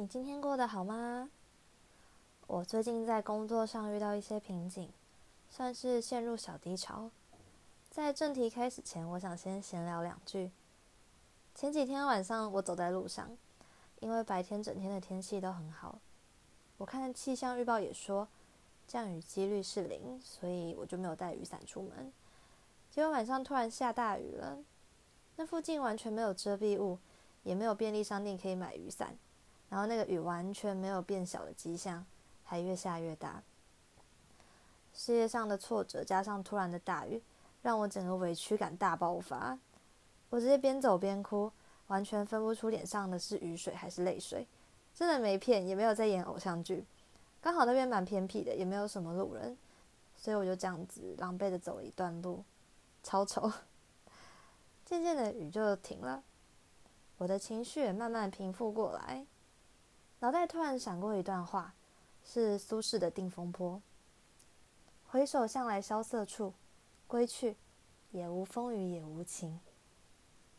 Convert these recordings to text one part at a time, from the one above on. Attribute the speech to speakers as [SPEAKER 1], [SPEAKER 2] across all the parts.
[SPEAKER 1] 你今天过得好吗？我最近在工作上遇到一些瓶颈，算是陷入小低潮。在正题开始前，我想先闲聊两句。前几天晚上我走在路上，因为白天整天的天气都很好，我看气象预报也说降雨几率是零，所以我就没有带雨伞出门。结果晚上突然下大雨了，那附近完全没有遮蔽物，也没有便利商店可以买雨伞。然后那个雨完全没有变小的迹象，还越下越大。事业上的挫折加上突然的大雨，让我整个委屈感大爆发。我直接边走边哭，完全分不出脸上的是雨水还是泪水。真的没骗，也没有在演偶像剧。刚好那边蛮偏僻的，也没有什么路人，所以我就这样子狼狈的走了一段路，超丑。渐渐的雨就停了，我的情绪也慢慢平复过来。脑袋突然闪过一段话，是苏轼的《定风波》：“回首向来萧瑟处，归去，也无风雨也无晴。”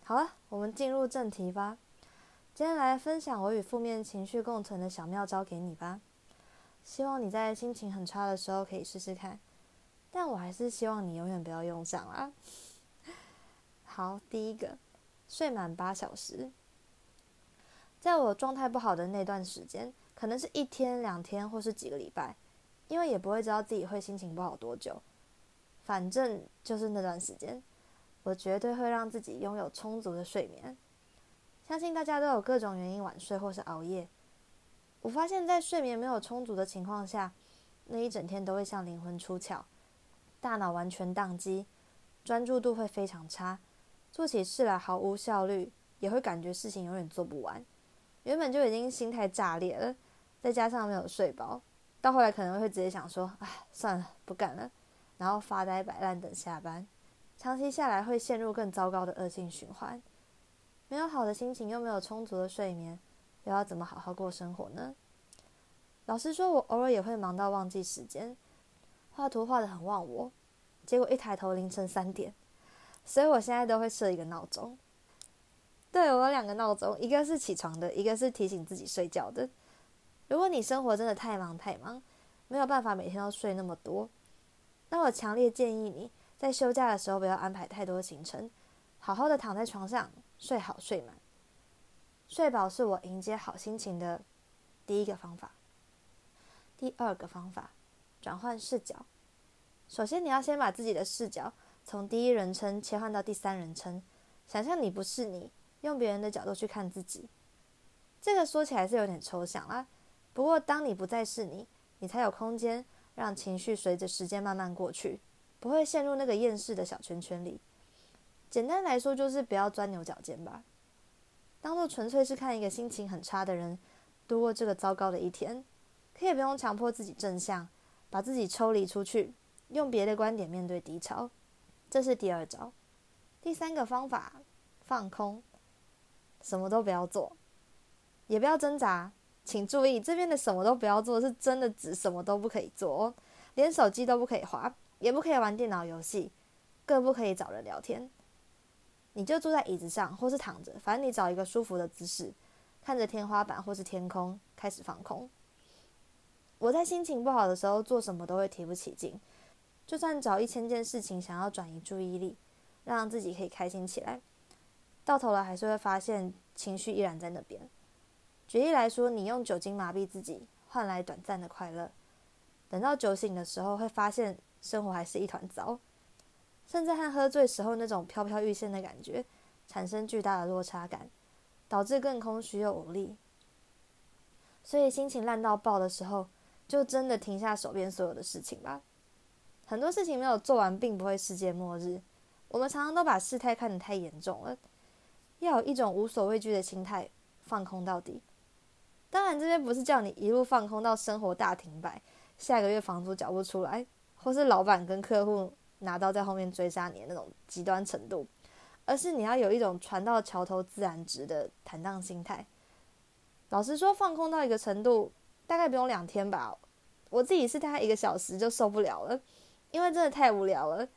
[SPEAKER 1] 好了，我们进入正题吧。今天来分享我与负面情绪共存的小妙招给你吧。希望你在心情很差的时候可以试试看，但我还是希望你永远不要用上啦。好，第一个，睡满八小时。在我状态不好的那段时间，可能是一天、两天，或是几个礼拜，因为也不会知道自己会心情不好多久。反正就是那段时间，我绝对会让自己拥有充足的睡眠。相信大家都有各种原因晚睡或是熬夜。我发现，在睡眠没有充足的情况下，那一整天都会像灵魂出窍，大脑完全宕机，专注度会非常差，做起事来毫无效率，也会感觉事情永远做不完。原本就已经心态炸裂了，再加上没有睡饱，到后来可能会直接想说：“哎，算了，不干了。”然后发呆摆烂等下班。长期下来会陷入更糟糕的恶性循环。没有好的心情，又没有充足的睡眠，又要怎么好好过生活呢？老实说，我偶尔也会忙到忘记时间，画图画得很忘我，结果一抬头凌晨三点，所以我现在都会设一个闹钟。对，我有两个闹钟，一个是起床的，一个是提醒自己睡觉的。如果你生活真的太忙太忙，没有办法每天都睡那么多，那我强烈建议你在休假的时候不要安排太多行程，好好的躺在床上睡好睡满。睡饱是我迎接好心情的第一个方法。第二个方法，转换视角。首先，你要先把自己的视角从第一人称切换到第三人称，想象你不是你。用别人的角度去看自己，这个说起来是有点抽象啦。不过，当你不再是你，你才有空间让情绪随着时间慢慢过去，不会陷入那个厌世的小圈圈里。简单来说，就是不要钻牛角尖吧。当做纯粹是看一个心情很差的人度过这个糟糕的一天，可以不用强迫自己正向，把自己抽离出去，用别的观点面对低潮。这是第二招。第三个方法，放空。什么都不要做，也不要挣扎。请注意，这边的什么都不要做，是真的指什么都不可以做哦，连手机都不可以滑，也不可以玩电脑游戏，更不可以找人聊天。你就坐在椅子上，或是躺着，反正你找一个舒服的姿势，看着天花板或是天空，开始放空。我在心情不好的时候，做什么都会提不起劲，就算找一千件事情想要转移注意力，让自己可以开心起来。到头来还是会发现情绪依然在那边。举例来说，你用酒精麻痹自己，换来短暂的快乐，等到酒醒的时候，会发现生活还是一团糟，甚至和喝醉时候那种飘飘欲仙的感觉产生巨大的落差感，导致更空虚又无力。所以心情烂到爆的时候，就真的停下手边所有的事情吧。很多事情没有做完，并不会世界末日。我们常常都把事态看得太严重了。要有一种无所畏惧的心态，放空到底。当然，这边不是叫你一路放空到生活大停摆，下个月房租缴不出来，或是老板跟客户拿刀在后面追杀你的那种极端程度，而是你要有一种船到桥头自然直的坦荡心态。老实说，放空到一个程度，大概不用两天吧。我自己是大概一个小时就受不了了，因为真的太无聊了。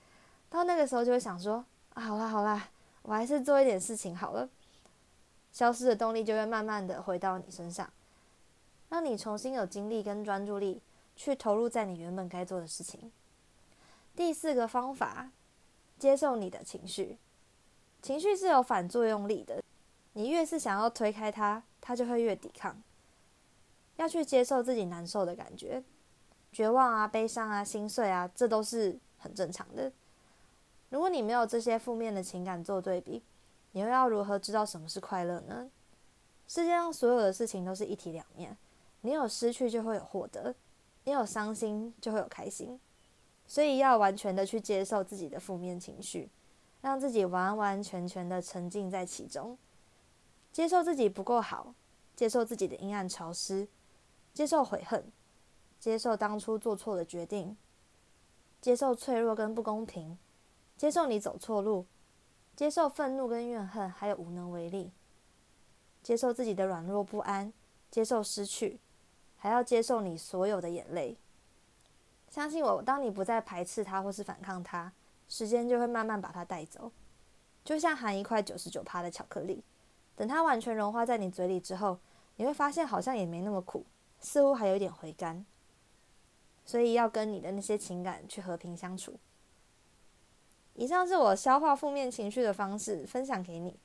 [SPEAKER 1] 到那个时候就会想说：好啦好啦。我还是做一点事情好了，消失的动力就会慢慢的回到你身上，让你重新有精力跟专注力去投入在你原本该做的事情。第四个方法，接受你的情绪。情绪是有反作用力的，你越是想要推开它，它就会越抵抗。要去接受自己难受的感觉，绝望啊、悲伤啊、心碎啊，这都是很正常的。如果你没有这些负面的情感做对比，你又要如何知道什么是快乐呢？世界上所有的事情都是一体两面，你有失去就会有获得，你有伤心就会有开心。所以要完全的去接受自己的负面情绪，让自己完完全全的沉浸在其中，接受自己不够好，接受自己的阴暗潮湿，接受悔恨，接受当初做错的决定，接受脆弱跟不公平，接受你走错路，接受愤怒跟怨恨，还有无能为力，接受自己的软弱不安，接受失去，还要接受你所有的眼泪。相信我，当你不再排斥它或是反抗它，时间就会慢慢把它带走。就像含一块九十九趴的巧克力，等它完全融化在你嘴里之后，你会发现好像也没那么苦，似乎还有一点回甘。所以要跟你的那些情感去和平相处。以上是我消化负面情绪的方式，分享给你。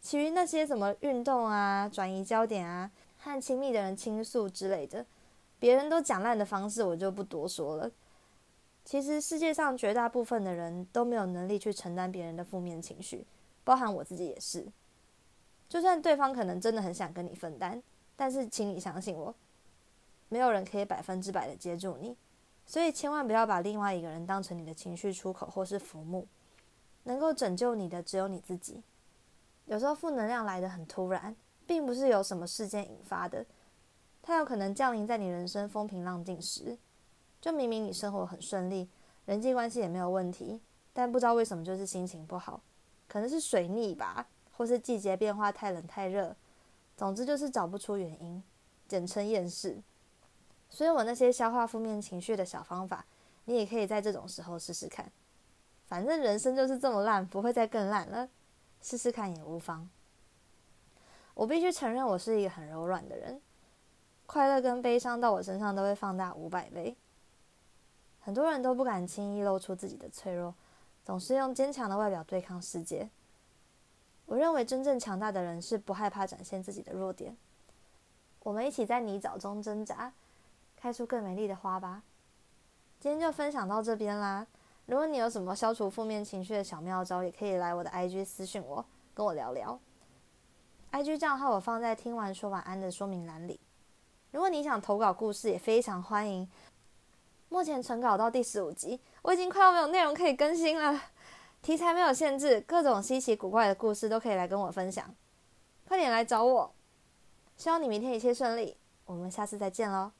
[SPEAKER 1] 其余那些什么运动啊、转移焦点啊、和亲密的人倾诉之类的。别人都讲烂的方式，我就不多说了。其实世界上绝大部分的人都没有能力去承担别人的负面情绪，包含我自己也是。就算对方可能真的很想跟你分担，但是请你相信我，没有人可以百分之百的接住你。所以千万不要把另外一个人当成你的情绪出口或是浮木。能够拯救你的只有你自己。有时候负能量来得很突然，并不是由什么事件引发的。它有可能降临在你人生风平浪静时，就明明你生活很顺利，人际关系也没有问题，但不知道为什么就是心情不好，可能是水逆吧，或是季节变化太冷太热，总之就是找不出原因，简称厌世。所以我那些消化负面情绪的小方法，你也可以在这种时候试试看。反正人生就是这么烂，不会再更烂了，试试看也无妨。我必须承认，我是一个很柔软的人。快乐跟悲伤到我身上都会放大五百倍。很多人都不敢轻易露出自己的脆弱，总是用坚强的外表对抗世界。我认为真正强大的人是不害怕展现自己的弱点。我们一起在泥沼中挣扎，开出更美丽的花吧。今天就分享到这边啦。如果你有什么消除负面情绪的小妙招，也可以来我的 IG 私信我，跟我聊聊。IG 账号我放在听完说晚安的说明栏里。如果你想投稿故事，也非常欢迎。目前存稿到第十五集，我已经快要没有内容可以更新了。题材没有限制，各种稀奇古怪的故事都可以来跟我分享。快点来找我！希望你明天一切顺利，我们下次再见喽。